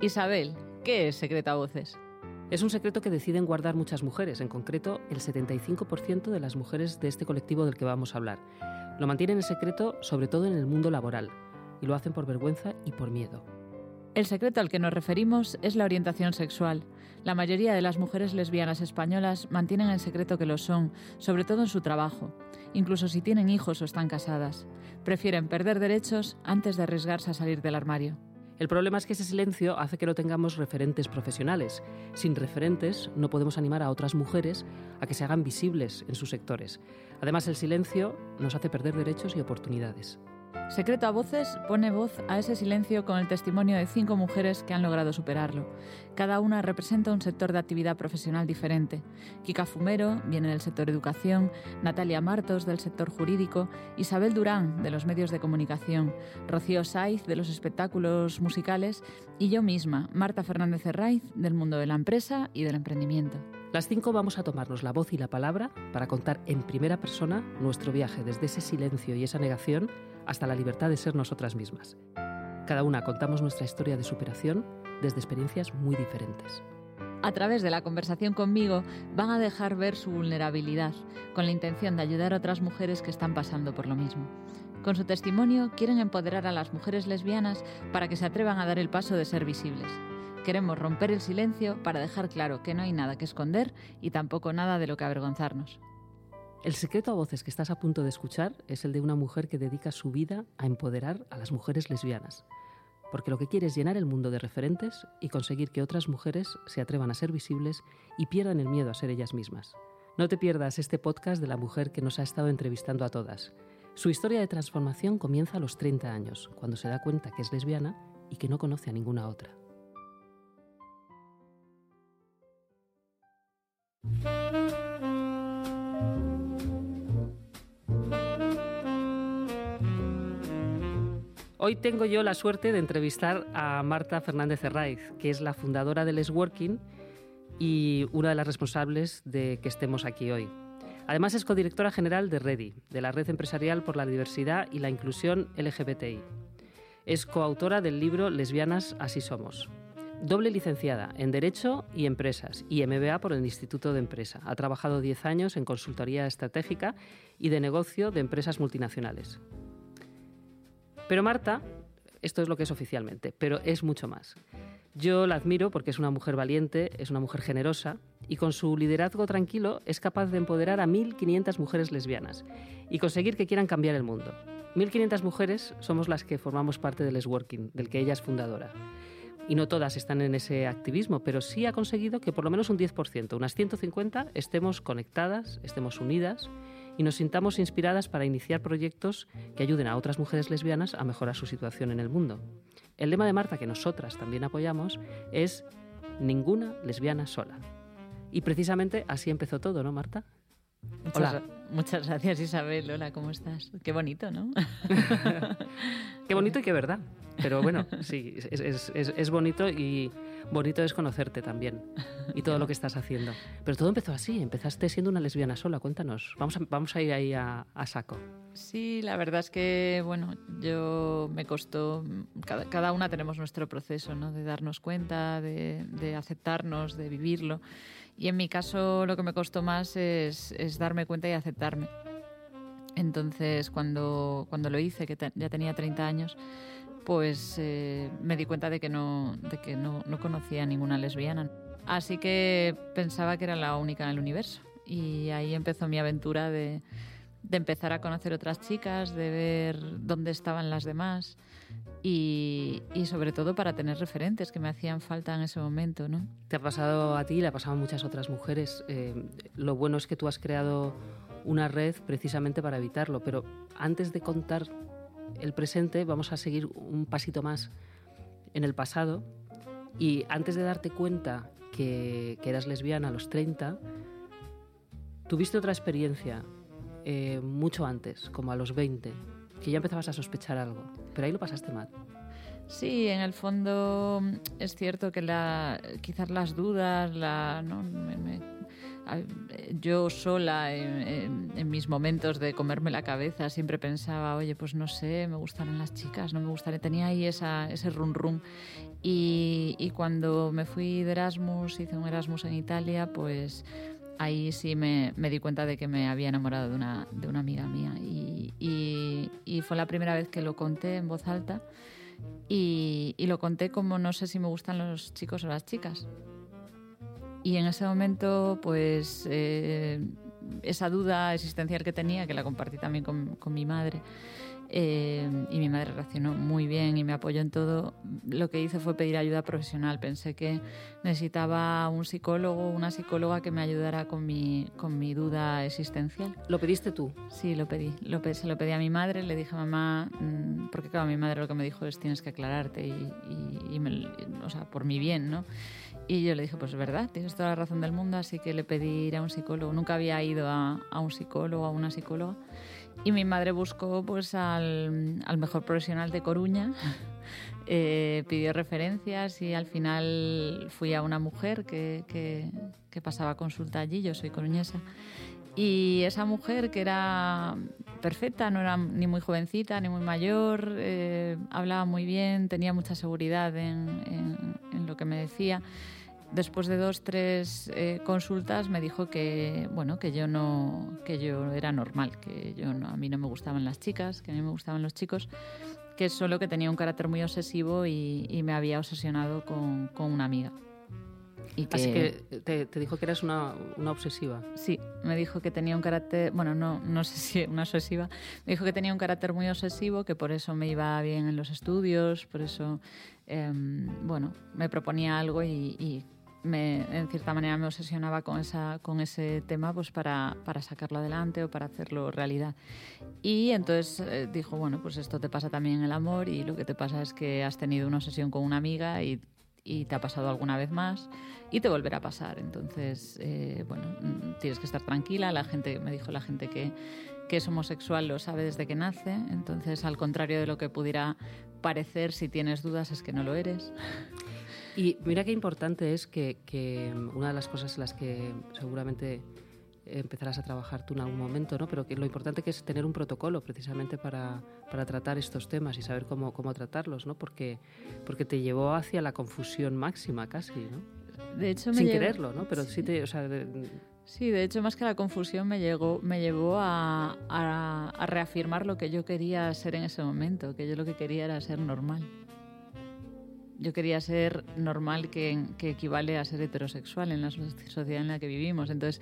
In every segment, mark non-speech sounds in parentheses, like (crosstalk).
Isabel, ¿qué es Secreto a Voces? Es un secreto que deciden guardar muchas mujeres, en concreto el 75% de las mujeres de este colectivo del que vamos a hablar. Lo mantienen en secreto sobre todo en el mundo laboral, y lo hacen por vergüenza y por miedo. El secreto al que nos referimos es la orientación sexual. La mayoría de las mujeres lesbianas españolas mantienen en secreto que lo son, sobre todo en su trabajo, incluso si tienen hijos o están casadas. Prefieren perder derechos antes de arriesgarse a salir del armario. El problema es que ese silencio hace que no tengamos referentes profesionales. Sin referentes no podemos animar a otras mujeres a que se hagan visibles en sus sectores. Además, el silencio nos hace perder derechos y oportunidades. Secreto a Voces pone voz a ese silencio con el testimonio de cinco mujeres que han logrado superarlo. Cada una representa un sector de actividad profesional diferente. Kika Fumero viene del sector educación, Natalia Martos del sector jurídico, Isabel Durán de los medios de comunicación, Rocío Saiz de los espectáculos musicales y yo misma, Marta Fernández Herraiz del mundo de la empresa y del emprendimiento. Las cinco vamos a tomarnos la voz y la palabra para contar en primera persona nuestro viaje desde ese silencio y esa negación hasta la libertad de ser nosotras mismas. Cada una contamos nuestra historia de superación desde experiencias muy diferentes. A través de la conversación conmigo van a dejar ver su vulnerabilidad, con la intención de ayudar a otras mujeres que están pasando por lo mismo. Con su testimonio quieren empoderar a las mujeres lesbianas para que se atrevan a dar el paso de ser visibles. Queremos romper el silencio para dejar claro que no hay nada que esconder y tampoco nada de lo que avergonzarnos. El secreto a voces que estás a punto de escuchar es el de una mujer que dedica su vida a empoderar a las mujeres lesbianas, porque lo que quiere es llenar el mundo de referentes y conseguir que otras mujeres se atrevan a ser visibles y pierdan el miedo a ser ellas mismas. No te pierdas este podcast de la mujer que nos ha estado entrevistando a todas. Su historia de transformación comienza a los 30 años, cuando se da cuenta que es lesbiana y que no conoce a ninguna otra. Hoy tengo yo la suerte de entrevistar a Marta Fernández Herraiz, que es la fundadora del Working y una de las responsables de que estemos aquí hoy. Además es codirectora general de REDI, de la Red Empresarial por la Diversidad y la Inclusión LGBTI. Es coautora del libro Lesbianas, así somos. Doble licenciada en Derecho y Empresas y MBA por el Instituto de Empresa. Ha trabajado 10 años en consultoría estratégica y de negocio de empresas multinacionales. Pero Marta, esto es lo que es oficialmente, pero es mucho más. Yo la admiro porque es una mujer valiente, es una mujer generosa y con su liderazgo tranquilo es capaz de empoderar a 1.500 mujeres lesbianas y conseguir que quieran cambiar el mundo. 1.500 mujeres somos las que formamos parte del Working, del que ella es fundadora y no todas están en ese activismo, pero sí ha conseguido que por lo menos un 10%, unas 150, estemos conectadas, estemos unidas y nos sintamos inspiradas para iniciar proyectos que ayuden a otras mujeres lesbianas a mejorar su situación en el mundo. El lema de Marta, que nosotras también apoyamos, es ninguna lesbiana sola. Y precisamente así empezó todo, ¿no, Marta? Muchas, Hola. Muchas gracias, Isabel. Hola, ¿cómo estás? Qué bonito, ¿no? (laughs) qué bonito y qué verdad. Pero bueno, sí, es, es, bonito y bonito es conocerte también y todo lo que estás haciendo. Pero todo empezó así, empezaste siendo una lesbiana sola, cuéntanos. Vamos a, vamos a ir ahí a, saco. Sí, la verdad es que, bueno, yo me costó, cada, una tenemos nuestro proceso, ¿no? De darnos cuenta, de, de aceptarnos, de vivirlo. Y en mi caso lo que me costó más es, darme cuenta y aceptarme. Entonces, cuando, cuando lo hice, que ya tenía 30 años, pues eh, me di cuenta de que, no, de que no, no conocía a ninguna lesbiana. Así que pensaba que era la única en el universo. Y ahí empezó mi aventura de, de empezar a conocer otras chicas, de ver dónde estaban las demás y, y, sobre todo para tener referentes que me hacían falta en ese momento. ¿no? Te ha pasado a ti, le ha pasado a muchas otras mujeres. Eh, lo bueno es que tú has creado una red precisamente para evitarlo, pero antes de contar el presente vamos a seguir un pasito más en el pasado y antes de darte cuenta que, que eras lesbiana a los 30, tuviste otra experiencia eh, mucho antes, como a los 20, que ya empezabas a sospechar algo, pero ahí lo pasaste mal. Sí, en el fondo es cierto que la, quizás las dudas, la, yo sola en, mis momentos de comerme la cabeza siempre pensaba, oye, pues no sé, me gustarán las chicas, no me gustaría, tenía ahí esa, ese rum rum. Y cuando me fui de Erasmus, hice un Erasmus en Italia, pues ahí sí me, me, di cuenta de que me había enamorado de una, de una amiga mía. Y, y, y, fue la primera vez que lo conté en voz alta. Y, y, lo conté como no sé si me gustan los chicos o las chicas. Y en ese momento, pues eh, esa duda existencial que tenía, que la compartí también con, con mi madre, eh, y mi madre reaccionó muy bien y me apoyó en todo. Lo que hice fue pedir ayuda profesional. Pensé que necesitaba un psicólogo, una psicóloga que me ayudara con mi, con mi duda existencial. ¿Lo pediste tú? Sí, lo pedí. Lo se lo pedí a mi madre, le dije a mamá, mm, porque claro, mi madre lo que me dijo es tienes que aclararte y, y, o sea, por mi bien, ¿no? Y yo le dije, pues es verdad, tienes toda la razón del mundo, así que le pedí ir a un psicólogo. Nunca había ido a, a un psicólogo, a una psicóloga. Y mi madre buscó pues al, al mejor profesional de Coruña, (laughs) eh, pidió referencias y al final fui a una mujer que, que, que, pasaba consulta allí, yo soy coruñesa. Y esa mujer que era perfecta, no era ni muy jovencita ni muy mayor, eh, hablaba muy bien, tenía mucha seguridad en, en, en lo que me decía después de dos, tres eh, consultas me dijo que, bueno, que yo no, que yo era normal, que yo no, a mí no me gustaban las chicas, que a mí me gustaban los chicos, que solo que tenía un carácter muy obsesivo y, y me había obsesionado con, con una amiga. Y que, Así que te, te, dijo que eras una, una, obsesiva. Sí, me dijo que tenía un carácter, bueno, no, no sé si una obsesiva, me dijo que tenía un carácter muy obsesivo, que por eso me iba bien en los estudios, por eso, eh, bueno, me proponía algo y, y me, en cierta manera me obsesionaba con, esa, con ese tema pues para, para sacarlo adelante o para hacerlo realidad. Y entonces eh, dijo, bueno, pues esto te pasa también en el amor y lo que te pasa es que has tenido una obsesión con una amiga y, y te ha pasado alguna vez más y te volverá a pasar. Entonces, eh, bueno, mm, tienes que estar tranquila. La gente, me dijo la gente que, que es homosexual lo sabe desde que nace. Entonces, al contrario de lo que pudiera parecer, si tienes dudas es que no lo eres. Y mira qué importante es que, que, una de las cosas en las que seguramente empezarás a trabajar tú en algún momento, ¿no? pero que lo importante que es tener un protocolo precisamente para, para tratar estos temas y saber cómo, cómo tratarlos, ¿no? porque, porque te llevó hacia la confusión máxima casi, ¿no? De hecho, Sin me quererlo, ¿no? Pero sí, sí te... O sea, de, Sí, de hecho, más que la confusión, me, llegó, me llevó a, a, a, reafirmar lo que yo quería ser en ese momento, que yo lo que quería era ser normal yo quería ser normal, que, que, equivale a ser heterosexual en la sociedad en la que vivimos. Entonces,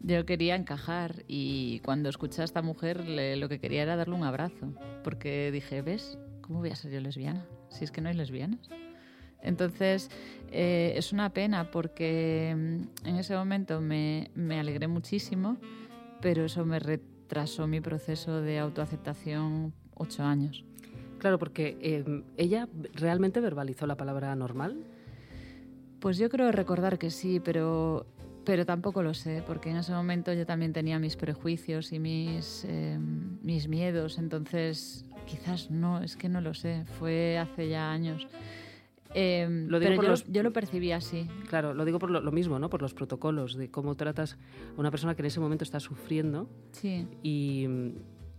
yo quería encajar y cuando escuché a esta mujer lo que quería era darle un abrazo, porque dije, ¿ves? ¿Cómo voy a ser yo lesbiana? Si es que no hay lesbianas. Entonces, eh, es una pena porque mm, en ese momento me, me alegré muchísimo, pero eso me retrasó mi proceso de autoaceptación ocho años. Claro, porque eh, ella realmente verbalizó la palabra normal. Pues yo creo recordar que sí, pero, pero tampoco lo sé, porque en ese momento yo también tenía mis prejuicios y mis, eh, mis miedos, entonces quizás no, es que no lo sé, fue hace ya años. Eh, lo digo pero yo, los... yo, lo percibí así. Claro, lo digo por lo, lo, mismo, ¿no? Por los protocolos de cómo tratas a una persona que en ese momento está sufriendo. Sí. Y,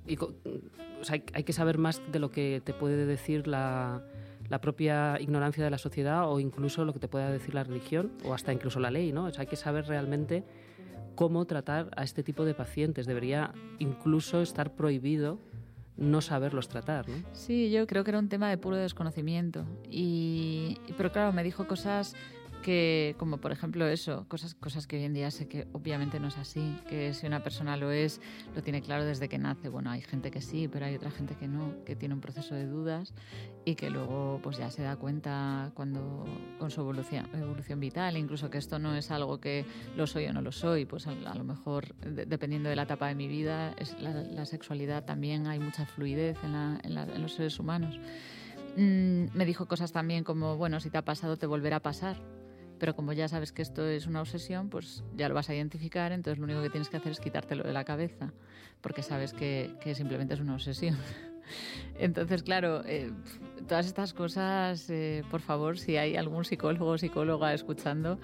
y o hay, que saber más de lo que te puede decir la, la, propia ignorancia de la sociedad o incluso lo que te pueda decir la religión o hasta incluso la ley, ¿no? O sea, hay que saber realmente cómo tratar a este tipo de pacientes. Debería incluso estar prohibido no saberlos tratar, ¿no? Sí, yo creo que era un tema de puro desconocimiento. Y, pero claro, me dijo cosas que, como por ejemplo eso, cosas, cosas que hoy en día sé que obviamente no es así, que si una persona lo es, lo tiene claro desde que nace. Bueno, hay gente que sí, pero hay otra gente que no, que tiene un proceso de dudas y que luego pues ya se da cuenta cuando con su evolución, evolución vital, incluso que esto no es algo que lo soy o no lo soy, pues a, a lo mejor de, dependiendo de la etapa de mi vida, es la, la sexualidad también hay mucha fluidez en, la, en, la, en los seres humanos. Mm, me dijo cosas también como, bueno, si te ha pasado te volverá a pasar pero como ya sabes que esto es una obsesión, pues ya lo vas a identificar, entonces lo único que tienes que hacer es quitártelo de la cabeza, porque sabes que, que simplemente es una obsesión. (laughs) Entonces, claro, eh, todas estas cosas, eh, por favor, si hay algún psicólogo o psicóloga escuchando,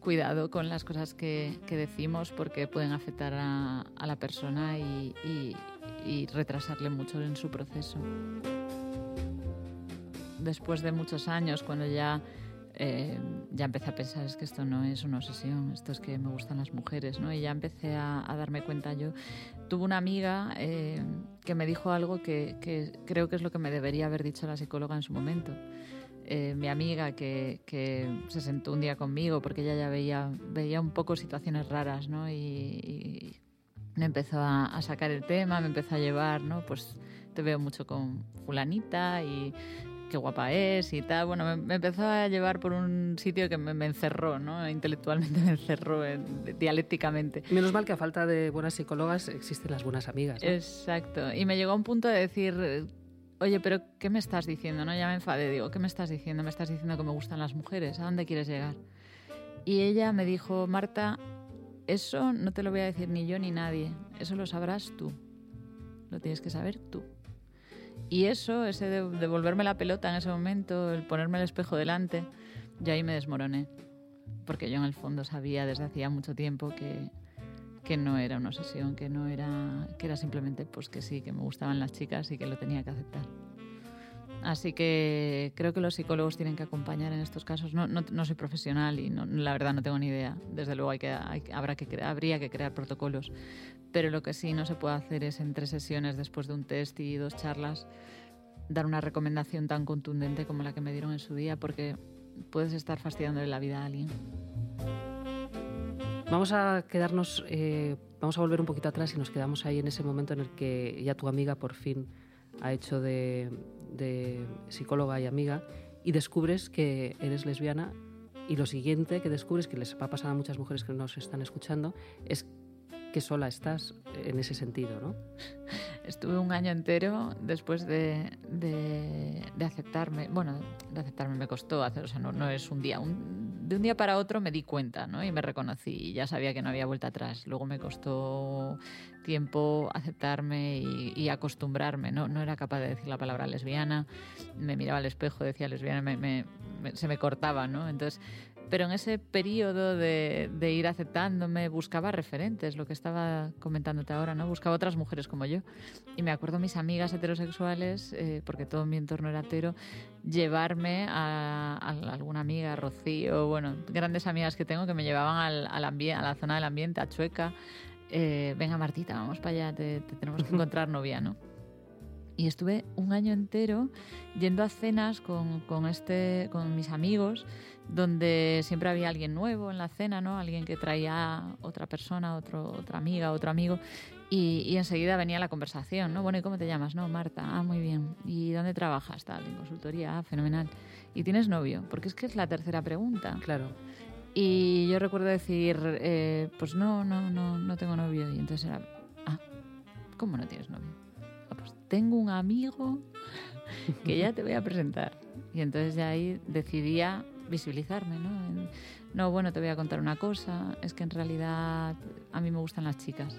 cuidado con las cosas que, decimos porque pueden afectar a, la persona y, y retrasarle mucho en su proceso. Después de muchos años, cuando ya eh, ya empecé a pensar, es que esto no es una obsesión, esto es que me gustan las mujeres, ¿no? Y ya empecé a, darme cuenta yo. Tuve una amiga eh, que me dijo algo que, creo que es lo que me debería haber dicho la psicóloga en su momento. Eh, mi amiga que, se sentó un día conmigo porque ella ya veía, veía un poco situaciones raras, ¿no? Y, me empezó a, a, sacar el tema, me empezó a llevar, ¿no? Pues te veo mucho con fulanita y qué guapa es y tal. Bueno, me, empezó a llevar por un sitio que me, encerró, ¿no? Intelectualmente (laughs) me encerró dialécticamente. Menos mal que a falta de buenas psicólogas existen las buenas amigas. Exacto. Y me llegó a un punto de decir, oye, pero ¿qué me estás diciendo? ¿no? Ya me enfadé, digo, ¿qué me estás diciendo? Me estás diciendo que me gustan las mujeres. ¿A dónde quieres llegar? Y ella me dijo, Marta, eso no te lo voy a decir ni yo ni nadie. Eso lo sabrás tú. Lo tienes que saber tú. Y eso, ese de devolverme la pelota en ese momento, el ponerme el espejo delante, ya ahí me desmoroné. Porque yo en el fondo sabía desde hacía mucho tiempo que, que no era una obsesión, que no era, que era simplemente pues que sí, que me gustaban las chicas y que lo tenía que aceptar. Así que creo que los psicólogos tienen que acompañar en estos casos. No, no, soy profesional y no, la verdad no tengo ni idea. Desde luego habrá que, habría que crear protocolos. Pero lo que sí no se puede hacer es en tres sesiones después de un test y dos charlas dar una recomendación tan contundente como la que me dieron en su día porque puedes estar fastidiándole la vida a alguien. Vamos a quedarnos, eh, vamos a volver un poquito atrás y nos quedamos ahí en ese momento en el que ya tu amiga por fin ha hecho de, de psicóloga y amiga y descubres que eres lesbiana y lo siguiente que descubres, que les va a pasar a muchas mujeres que nos están escuchando, es que sola estás en ese sentido, ¿no? (laughs) Estuve un año entero después de, de, aceptarme. Bueno, de aceptarme me costó hacer, o sea, no, no es un día. Un, de un día para otro me di cuenta, ¿no? Y me reconocí y ya sabía que no había vuelta atrás. Luego me costó tiempo aceptarme y, acostumbrarme. ¿no? no era capaz de decir la palabra lesbiana. Me miraba al espejo, decía lesbiana, me, se me cortaba, ¿no? Entonces pero en ese periodo de, ir aceptándome buscaba referentes, lo que estaba comentándote ahora, ¿no? Buscaba otras mujeres como yo. Y me acuerdo mis amigas heterosexuales, eh, porque todo mi entorno era hetero, llevarme a, alguna amiga, Rocío, bueno, grandes amigas que tengo que me llevaban al, al a la zona del ambiente, a Chueca. Eh, venga Martita, vamos para allá, te, te tenemos que (laughs) encontrar novia, ¿no? Y estuve un año entero yendo a cenas con, con, este, con mis amigos, donde siempre había alguien nuevo en la cena, ¿no? Alguien que traía otra persona, otro, otra amiga, otro amigo. Y, y, enseguida venía la conversación, ¿no? Bueno, ¿y cómo te llamas? No, Marta. Ah, muy bien. ¿Y dónde trabajas? Tal, en consultoría. Ah, fenomenal. ¿Y tienes novio? Porque es que es la tercera pregunta. Claro. Y yo recuerdo decir, eh, pues no, no, no, no tengo novio. Y entonces era, ah, ¿cómo no tienes novio? tengo un amigo que ya te voy a presentar. Y entonces ya ahí decidía visibilizarme, ¿no? no, bueno, te voy a contar una cosa, es que en realidad a mí me gustan las chicas.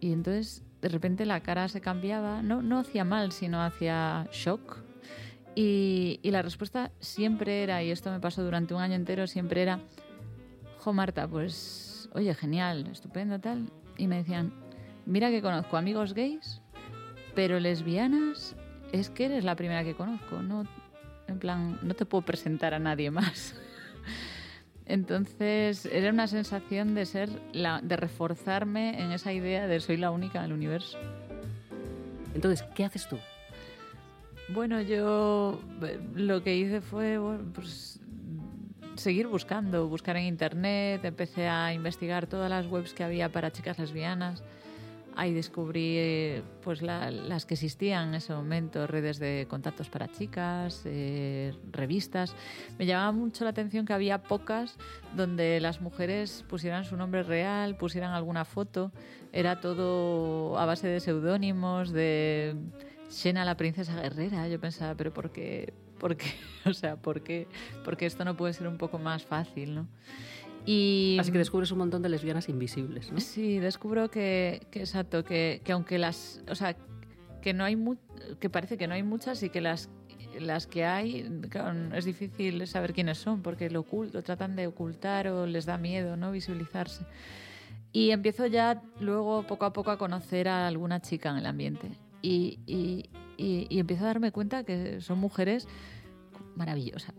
Y entonces de repente la cara se cambiaba, no, no hacía mal, sino hacía shock. Y, y la respuesta siempre era, y esto me pasó durante un año entero, siempre era, jo Marta, pues, oye, genial, estupendo, tal. Y me decían, mira que conozco amigos gays pero lesbianas es que eres la primera que conozco, no en plan, no te puedo presentar a nadie más. Entonces era una sensación de ser la, de reforzarme en esa idea de soy la única en el universo. Entonces, ¿qué haces tú? Bueno, yo eh, lo que hice fue pues, seguir buscando, buscar en internet, empecé a investigar todas las webs que había para chicas lesbianas Ahí descubrí pues las que existían en ese momento, redes de contactos para chicas, eh, revistas. Me llamaba mucho la atención que había pocas donde las mujeres pusieran su nombre real, pusieran alguna foto. Era todo a base de seudónimos, de Xena la princesa guerrera. Yo pensaba, pero ¿por qué? ¿Por qué? (laughs) O sea, ¿por qué? Porque esto no puede ser un poco más fácil, ¿no? Y, Así que descubres un montón de lesbianas invisibles, ¿no? Sí, descubro que, que exacto, que, que, aunque las, o sea, que no hay que parece que no hay muchas y que las las que hay, es difícil saber quiénes son porque lo, oculto, tratan de ocultar o les da miedo no visibilizarse. Y empiezo ya luego poco a poco a conocer a alguna chica en el ambiente. Y, y, y, empiezo a darme cuenta que son mujeres maravillosas,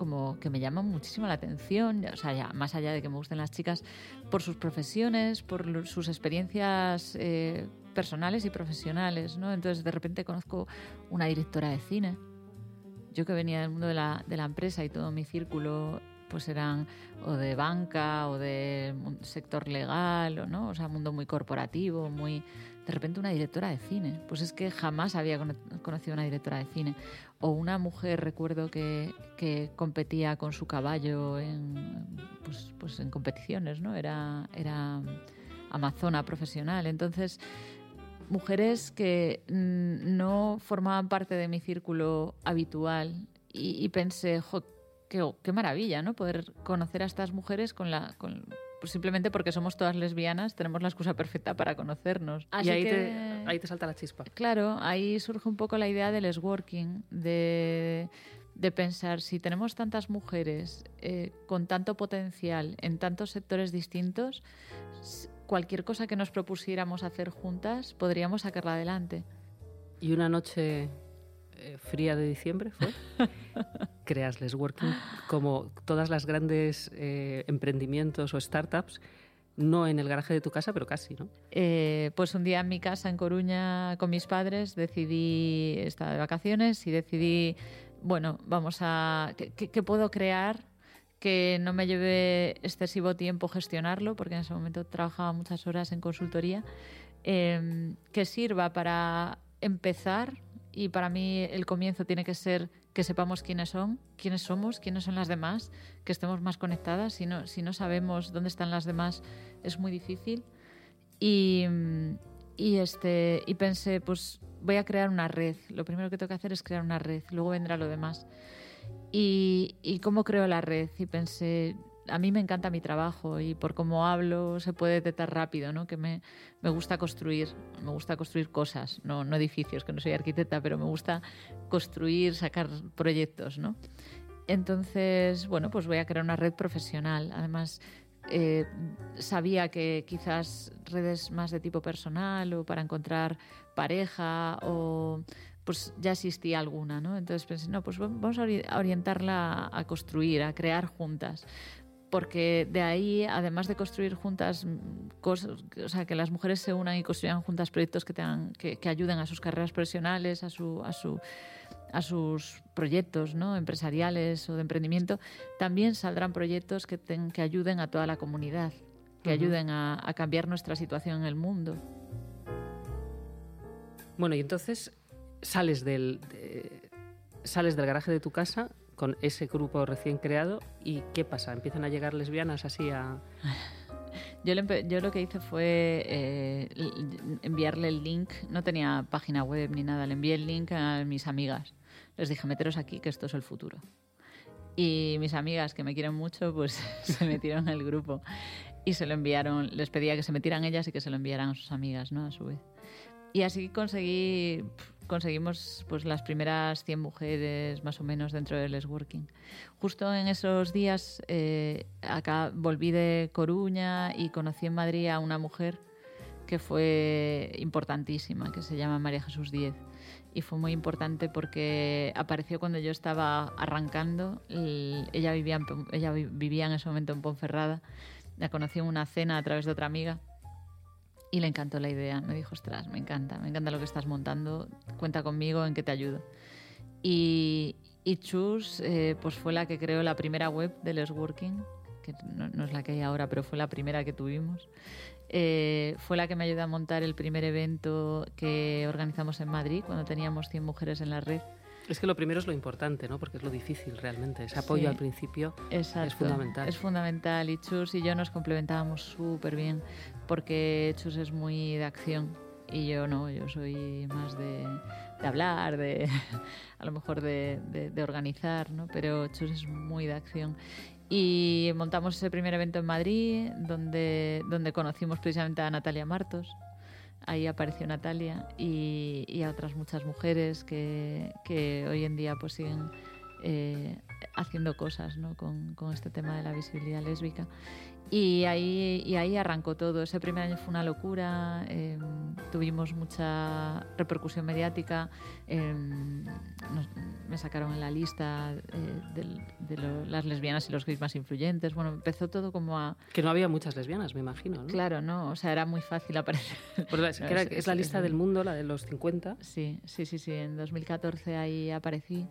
como que me llaman muchísimo la atención, o sea, ya, más allá de que me gusten las chicas, por sus profesiones, por sus experiencias eh, personales y profesionales, ¿no? Entonces de repente conozco una directora de cine. Yo que venía del mundo de la, de la empresa y todo mi círculo pues eran o de banca o de sector legal o no, o sea, mundo muy corporativo, muy de repente una directora de cine. Pues es que jamás había conocido una directora de cine. O una mujer, recuerdo que, que competía con su caballo en, pues, pues en competiciones, ¿no? Era, era amazona profesional. Entonces, mujeres que no formaban parte de mi círculo habitual y, pensé, jo, qué, maravilla, ¿no? Poder conocer a estas mujeres con la... pues simplemente porque somos todas lesbianas, tenemos la excusa perfecta para conocernos. y ahí, te, ahí te salta la chispa. Claro, ahí surge un poco la idea del working, de, de pensar si tenemos tantas mujeres eh, con tanto potencial en tantos sectores distintos, cualquier cosa que nos propusiéramos hacer juntas, podríamos sacarla adelante. Y una noche eh, fría de diciembre fue, (laughs) creas Working como todas las grandes eh, emprendimientos o startups, no en el garaje de tu casa, pero casi, ¿no? Eh, pues un día en mi casa en Coruña con mis padres decidí, estaba de vacaciones y decidí, bueno, vamos a, qué puedo crear que no me lleve excesivo tiempo gestionarlo, porque en ese momento trabajaba muchas horas en consultoría, em, que sirva para empezar y para mí el comienzo tiene que ser que sepamos quiénes son, quiénes somos, quiénes son las demás, que estemos más conectadas. Si no, si no sabemos dónde están las demás es muy difícil. Y, y, este, y pensé, pues voy a crear una red. Lo primero que tengo que hacer es crear una red, luego vendrá lo demás. Y, cómo creo la red. Y pensé, a mí me encanta mi trabajo y por cómo hablo se puede detectar rápido, ¿no? Que me, me gusta construir, me gusta construir cosas, no, no, edificios, que no soy arquitecta, pero me gusta construir, sacar proyectos, ¿no? Entonces, bueno, pues voy a crear una red profesional. Además, eh, sabía que quizás redes más de tipo personal o para encontrar pareja o pues ya existía alguna, ¿no? Entonces pensé, no, pues vamos a orientarla a construir, a crear juntas. Porque de ahí, además de construir juntas mm, cosas, o sea, que las mujeres se unan y construyan juntas proyectos que, tengan, que, ayuden a sus carreras profesionales, a, su, a, su, a sus proyectos ¿no? empresariales o de emprendimiento, también saldrán proyectos que, que ayuden a toda la comunidad, que ayuden a, a cambiar nuestra situación en el mundo. Bueno, y entonces sales del, sales del garaje de tu casa con ese grupo recién creado y ¿qué pasa? ¿Empiezan a llegar lesbianas así a...? (laughs) Yo, lo que hice fue eh, enviarle el link, no tenía página web ni nada, le envié el link a mis amigas. Les dije, meteros aquí, que esto es el futuro. Y mis amigas, que me quieren mucho, pues (laughs) se metieron en el grupo y se lo enviaron, les pedía que se metieran ellas y que se lo enviaran a sus amigas, ¿no? A su vez. Y así conseguí conseguimos pues las primeras 100 mujeres más o menos dentro del Working. Justo en esos días eh, acá volví de Coruña y conocí en Madrid a una mujer que fue importantísima, que se llama María Jesús Díez. Y fue muy importante porque apareció cuando yo estaba arrancando. ella, vivía ella vivía en ese momento en Ponferrada. La conocí en una cena a través de otra amiga y le encantó la idea. Me dijo, ostras, me encanta, me encanta lo que estás montando, cuenta conmigo en que te ayudo. Y, y Chus eh, pues fue la que creó la primera web de Les Working, que no, es la que hay ahora, pero fue la primera que tuvimos. Eh, fue la que me ayudó a montar el primer evento que organizamos en Madrid, cuando teníamos 100 mujeres en la red. Es que lo primero es lo importante, ¿no? Porque es lo difícil realmente. Ese apoyo al principio es fundamental. Es fundamental y Chus y yo nos complementábamos súper bien porque Chus es muy de acción y yo no, yo soy más de, hablar, de (laughs) a lo mejor de, de, organizar, ¿no? Pero Chus es muy de acción. Y montamos ese primer evento en Madrid donde, donde conocimos precisamente a Natalia Martos ahí apareció Natalia y, a otras muchas mujeres que, que, hoy en día pues siguen eh, haciendo cosas ¿no? con, con, este tema de la visibilidad lésbica. Y ahí, y ahí arrancó todo. Ese primer año fue una locura, em, tuvimos mucha repercusión mediática, em, me sacaron en la lista eh, de, las lesbianas y los gays más influyentes. Bueno, empezó todo como a... Que no había muchas lesbianas, me imagino. ¿no? Claro, no, o sea, era muy fácil aparecer. es, la lista del mundo, la de los 50. Sí, sí, sí, sí. En 2014 ahí aparecí.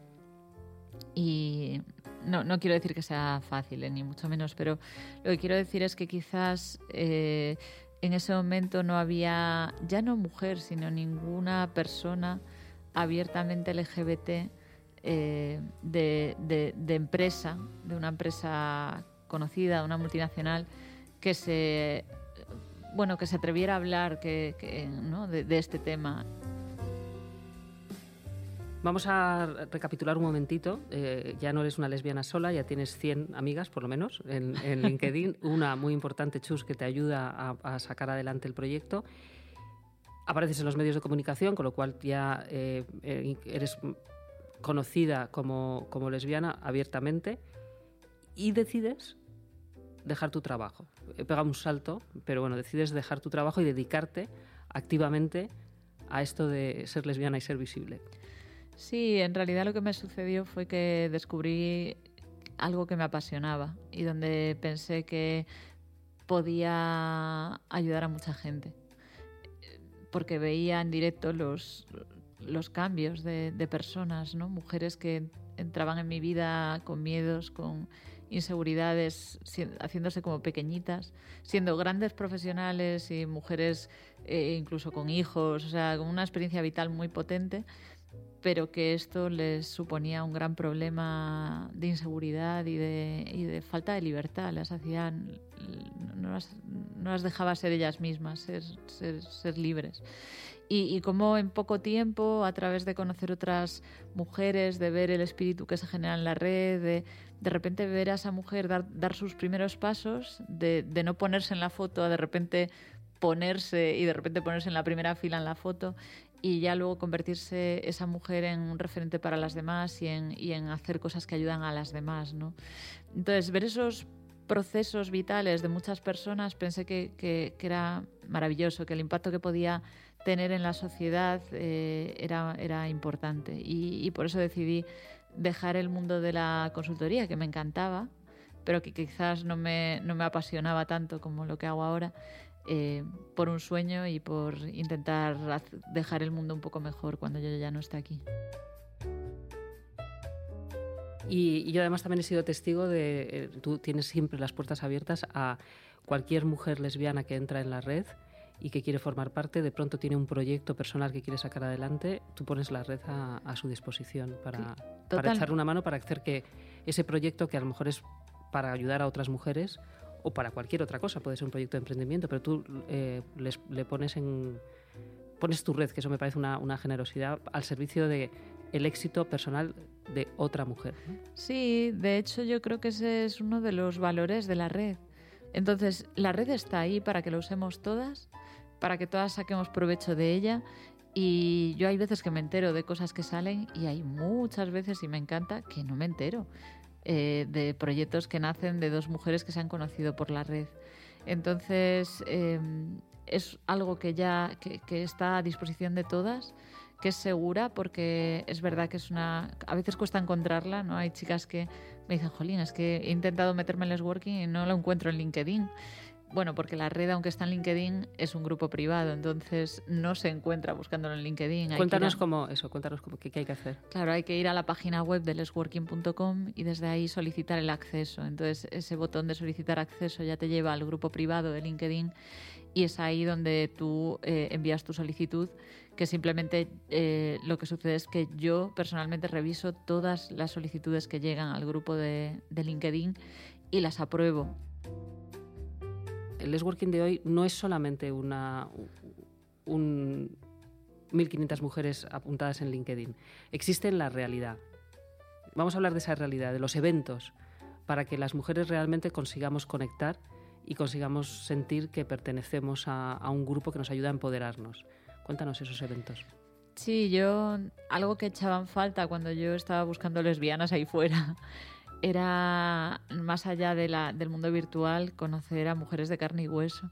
Y no, no quiero decir que sea fácil, eh, ni mucho menos, pero lo que quiero decir es que quizás eh, en ese momento no había, ya no mujer, sino ninguna persona abiertamente LGBT eh, de, empresa, de una empresa conocida, una multinacional, que se bueno que se atreviera a hablar que, de este tema Vamos a recapitular un momentito. Eh, ya no eres una lesbiana sola, ya tienes 100 amigas, por lo menos, en, LinkedIn. (laughs) una muy importante, Chus, que te ayuda a, sacar adelante el proyecto. Apareces en los medios de comunicación, con lo cual ya eh, eh, eres conocida como, como lesbiana abiertamente y decides dejar tu trabajo. He pegado un salto, pero bueno, decides dejar tu trabajo y dedicarte activamente a esto de ser lesbiana y ser visible. Sí, en realidad lo que me sucedió fue que descubrí algo que me apasionaba y donde pensé que podía ayudar a mucha gente. Porque veía en directo los, los cambios de, personas, ¿no? mujeres que entraban en mi vida con miedos, con inseguridades, haciéndose como pequeñitas, siendo grandes profesionales y mujeres eh, incluso con hijos, o sea, con una experiencia vital muy potente pero que esto les suponía un gran problema de inseguridad y de, falta de libertad. Las hacían, no las, dejaba ser ellas mismas, ser, libres. Y, y, en poco tiempo, a través de conocer otras mujeres, de ver el espíritu que se genera en la red, de de repente ver a esa mujer dar, sus primeros pasos, de, de no ponerse en la foto, a de repente ponerse y de repente ponerse en la primera fila en la foto y ya luego convertirse esa mujer en un referente para las demás y en, y en hacer cosas que ayudan a las demás. ¿no? Entonces, ver esos procesos vitales de muchas personas pensé que, que, era maravilloso, que el impacto que podía tener en la sociedad eh, era, era importante. Y, y, por eso decidí dejar el mundo de la consultoría, que me encantaba, pero que quizás no me, no me apasionaba tanto como lo que hago ahora, eh, por un sueño y por intentar dejar el mundo un poco mejor cuando yo ya no esté aquí. Y, yo además también he sido testigo de, eh, tú tienes siempre las puertas abiertas a cualquier mujer lesbiana que entra en la red y que quiere formar parte, de pronto tiene un proyecto personal que quiere sacar adelante, tú pones la red a, su disposición para, para echarle una mano para hacer que ese proyecto que a lo mejor es para ayudar a otras mujeres o para cualquier otra cosa, puede ser un proyecto de emprendimiento, pero tú eh, le pones en pones tu red, que eso me parece una, una generosidad al servicio de el éxito personal de otra mujer. Sí, de hecho yo creo que ese es uno de los valores de la red. Entonces, la red está ahí para que lo usemos todas, para que todas saquemos provecho de ella. Y yo hay veces que me entero de cosas que salen y hay muchas veces, y me encanta, que no me entero. Eh, de proyectos que nacen de dos mujeres que se han conocido por la red. Entonces, em, es algo que ya que, está a disposición de todas, que es segura, porque es verdad que es una... A veces cuesta encontrarla, ¿no? Hay chicas que me dicen, Jolín, es que he intentado meterme en el working y no lo encuentro en LinkedIn. Bueno, porque la red, aunque está en LinkedIn, es un grupo privado, entonces no se encuentra buscándolo en LinkedIn. cuéntanos cómo eso, cuéntanos cómo, qué, hay que hacer. Claro, hay que ir a la página web de lesworking.com y desde ahí solicitar el acceso. Entonces, ese botón de solicitar acceso ya te lleva al grupo privado de LinkedIn y es ahí donde tú eh, envías tu solicitud, que simplemente eh, lo que sucede es que yo personalmente reviso todas las solicitudes que llegan al grupo de, de LinkedIn y las apruebo el Working de hoy no es solamente una, un 1.500 mujeres apuntadas en LinkedIn. Existe en la realidad. Vamos a hablar de esa realidad, de los eventos, para que las mujeres realmente consigamos conectar y consigamos sentir que pertenecemos a, a un grupo que nos ayuda a empoderarnos. Cuéntanos esos eventos. Sí, yo algo que echaban falta cuando yo estaba buscando lesbianas ahí fuera era, más allá de la, del mundo virtual, conocer a mujeres de carne y hueso.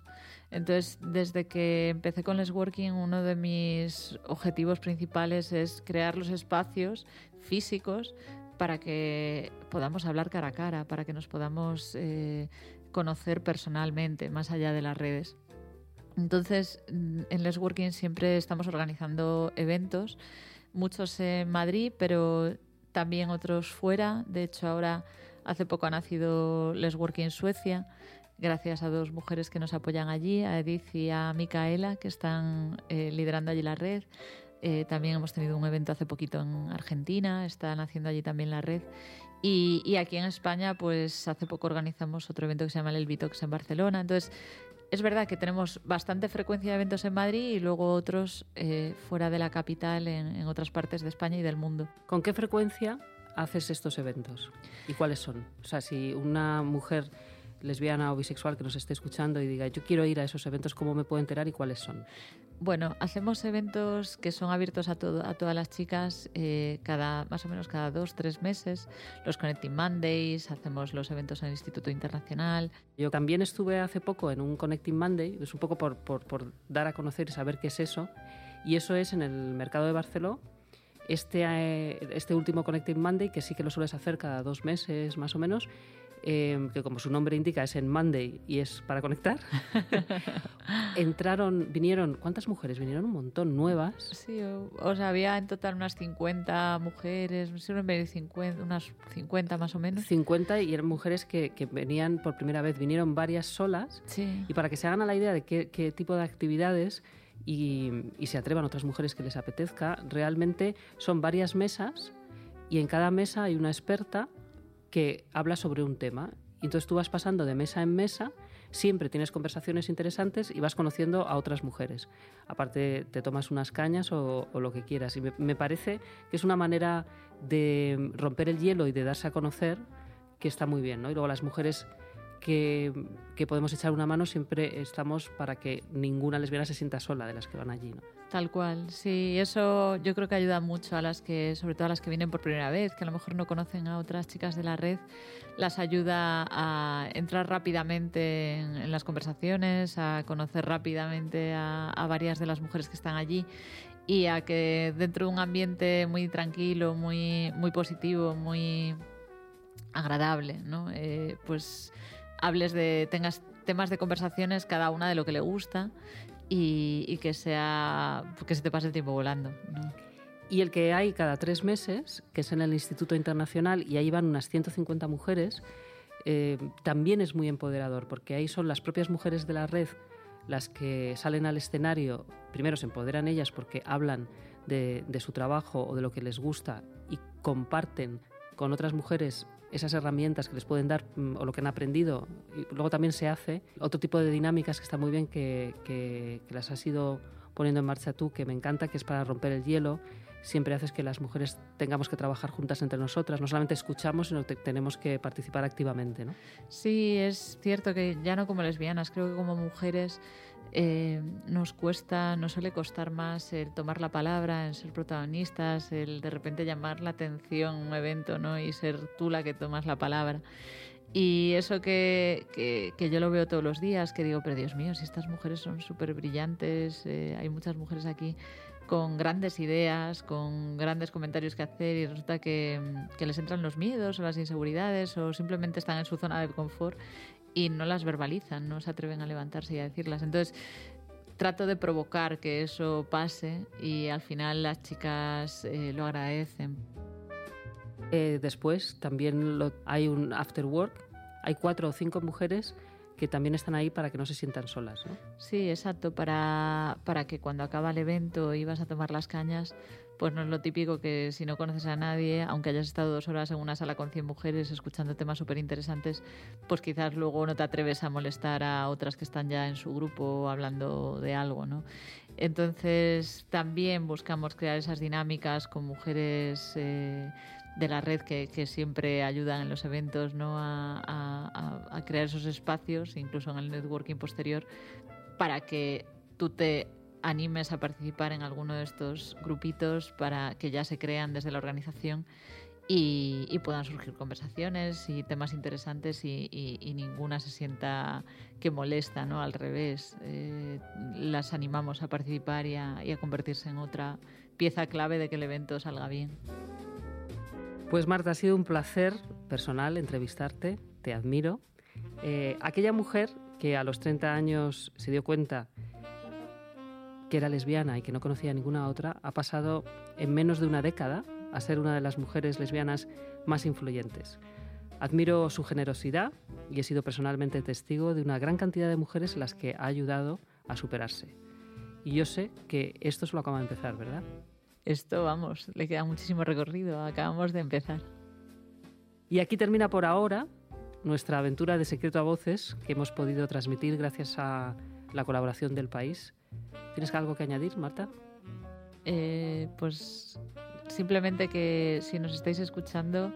Entonces, desde que empecé con Les Working, uno de mis objetivos principales es crear los espacios físicos para que podamos hablar cara a cara, para que nos podamos eh, conocer personalmente, más allá de las redes. Entonces, en Les Working siempre estamos organizando eventos, muchos en Madrid, pero también otros fuera. De hecho, ahora hace poco ha nacido Les Working Suecia, gracias a dos mujeres que nos apoyan allí, a Edith y a Micaela, que están eh, liderando allí la red. Eh, también hemos tenido un evento hace poquito en Argentina, están haciendo allí también la red. Y, aquí en España, pues hace poco organizamos otro evento que se llama el Vitox en Barcelona. Entonces, es verdad que tenemos bastante frecuencia de eventos en Madrid y luego otros eh, fuera de la capital, en, en otras partes de España y del mundo. ¿Con qué frecuencia haces estos eventos? ¿Y cuáles son? O sea, si una mujer lesbiana o bisexual que nos esté escuchando y diga, yo quiero ir a esos eventos, ¿cómo me puedo enterar y cuáles son? Bueno, hacemos eventos que son abiertos a, todo, a todas las chicas eh, cada más o menos cada dos, tres meses. Los Connecting Mondays, hacemos los eventos en el Instituto Internacional. Yo también estuve hace poco en un Connecting Monday, es un poco por, por, por dar a conocer y saber qué es eso. Y eso es en el mercado de Barcelona este, eh, este último Connecting Monday, que sí que lo sueles hacer cada dos meses más o menos, Em, que como su nombre indica es en Monday y es para conectar, (laughs) entraron, vinieron, ¿cuántas mujeres? Vinieron un montón, nuevas. Sí, o, sea, había en total unas 50 mujeres, 50, unas 50 más o menos. 50 y eran mujeres que, que venían por primera vez, vinieron varias solas. Sí. Y para que se hagan a la idea de qué, qué tipo de actividades y, y se atrevan otras mujeres que les apetezca, realmente son varias mesas y en cada mesa hay una experta que habla sobre un tema. Y entonces tú vas pasando de mesa en mesa, siempre tienes conversaciones interesantes y vas conociendo a otras mujeres. Aparte, te tomas unas cañas o, lo que quieras. Y me, parece que es una manera de romper el hielo y de darse a conocer que está muy bien. ¿no? Y luego las mujeres que, podemos echar una mano, siempre estamos para que ninguna lesbiana se sienta sola de las que van allí. Tal cual, sí, eso yo creo que ayuda mucho a las que, sobre todo a las que vienen por primera vez, que a lo mejor no conocen a otras chicas de la red, las ayuda a entrar rápidamente en, las conversaciones, a conocer rápidamente a, a varias de las mujeres que están allí y a que dentro de un ambiente muy tranquilo, muy, muy positivo, muy agradable, ¿no? Eh, pues hables de, tengas temas de conversaciones cada una de lo que le gusta y, que sea que se te pase el tiempo volando. Y el que hay cada tres meses, que es en el Instituto Internacional, y ahí van unas 150 mujeres, eh, también es muy empoderador, porque ahí son las propias mujeres de la red las que salen al escenario, primero se empoderan ellas porque hablan de, de su trabajo o de lo que les gusta y comparten con otras mujeres esas herramientas que les pueden dar o lo que han aprendido. Y luego también se hace otro tipo de dinámicas que está muy bien, que, que, que, las has ido poniendo en marcha tú, que me encanta, que es para romper el hielo. Siempre haces que las mujeres tengamos que trabajar juntas entre nosotras. No solamente escuchamos, sino que tenemos que participar activamente. ¿no? Sí, es cierto que ya no como lesbianas, creo que como mujeres eh, nos cuesta, nos suele costar más el tomar la palabra, el ser protagonistas, el de repente llamar la atención un evento ¿no? y ser tú la que tomas la palabra. Y eso que, que, que, yo lo veo todos los días, que digo, pero Dios mío, si estas mujeres son súper brillantes, eh, hay muchas mujeres aquí con grandes ideas, con grandes comentarios que hacer y resulta que, que, les entran los miedos o las inseguridades o simplemente están en su zona de confort y no las verbalizan, no se atreven a levantarse y a decirlas. Entonces, trato de provocar que eso pase y al final las chicas eh, lo agradecen. Eh, después también lo, hay un after work, hay cuatro o cinco mujeres que también están ahí para que no se sientan solas. ¿no? Sí, exacto, para, para que cuando acaba el evento y vas a tomar las cañas, pues no es lo típico que si no conoces a nadie, aunque hayas estado dos horas en una sala con 100 mujeres escuchando temas súper interesantes, pues quizás luego no te atreves a molestar a otras que están ya en su grupo hablando de algo, ¿no? Entonces también buscamos crear esas dinámicas con mujeres... Eh, de la red que, siempre ayudan en los eventos ¿no? a, crear esos espacios, incluso en el networking posterior, para que tú te animes a participar en alguno de estos grupitos para que ya se crean desde la organización y, puedan surgir conversaciones y temas interesantes y, ninguna se sienta que molesta, ¿no? Al revés, eh, las animamos a participar y a, convertirse en otra pieza clave de que el evento salga bien. Pues Marta, ha sido un placer personal entrevistarte, te admiro. Eh, aquella mujer que a los 30 años se dio cuenta que era lesbiana y que no conocía ninguna otra, ha pasado en menos de una década a ser una de las mujeres lesbianas más influyentes. Admiro su generosidad y he sido personalmente testigo de una gran cantidad de mujeres a las que ha ayudado a superarse. Y yo sé que esto solo acaba de empezar, ¿verdad? Esto, vamos, le queda muchísimo recorrido, acabamos de empezar. Y aquí termina por ahora nuestra aventura de secreto a voces que hemos podido transmitir gracias a la colaboración del país. ¿Tienes algo que añadir, Marta? Eh, pues simplemente que si nos estáis escuchando,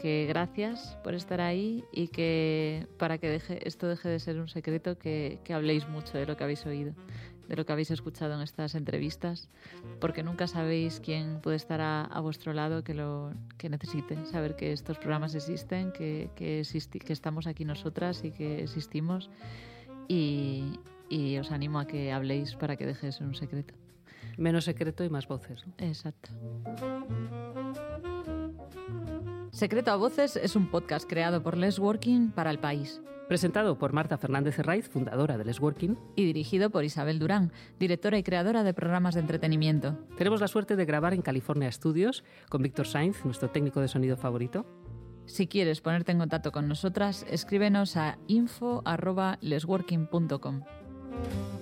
que gracias por estar ahí y que para que esto deje de ser un secreto, que, habléis mucho de lo que habéis oído, de lo que habéis escuchado en estas entrevistas, porque nunca sabéis quién puede estar a, vuestro lado que lo que necesite, saber que estos programas existen, que, que, que estamos aquí nosotras y que existimos. Y, y os animo a que habléis para que deje de ser un secreto. Menos secreto y más voces. Exacto. Secreto a Voces es un podcast creado por Les Working para el país. Presentado por Marta Fernández Herraiz, fundadora de Les Working. Y dirigido por Isabel Durán, directora y creadora de programas de entretenimiento. Tenemos la suerte de grabar en California Studios con Víctor Sainz, nuestro técnico de sonido favorito. Si quieres ponerte en contacto con nosotras, escríbenos a info.lesworking.com. Thank you.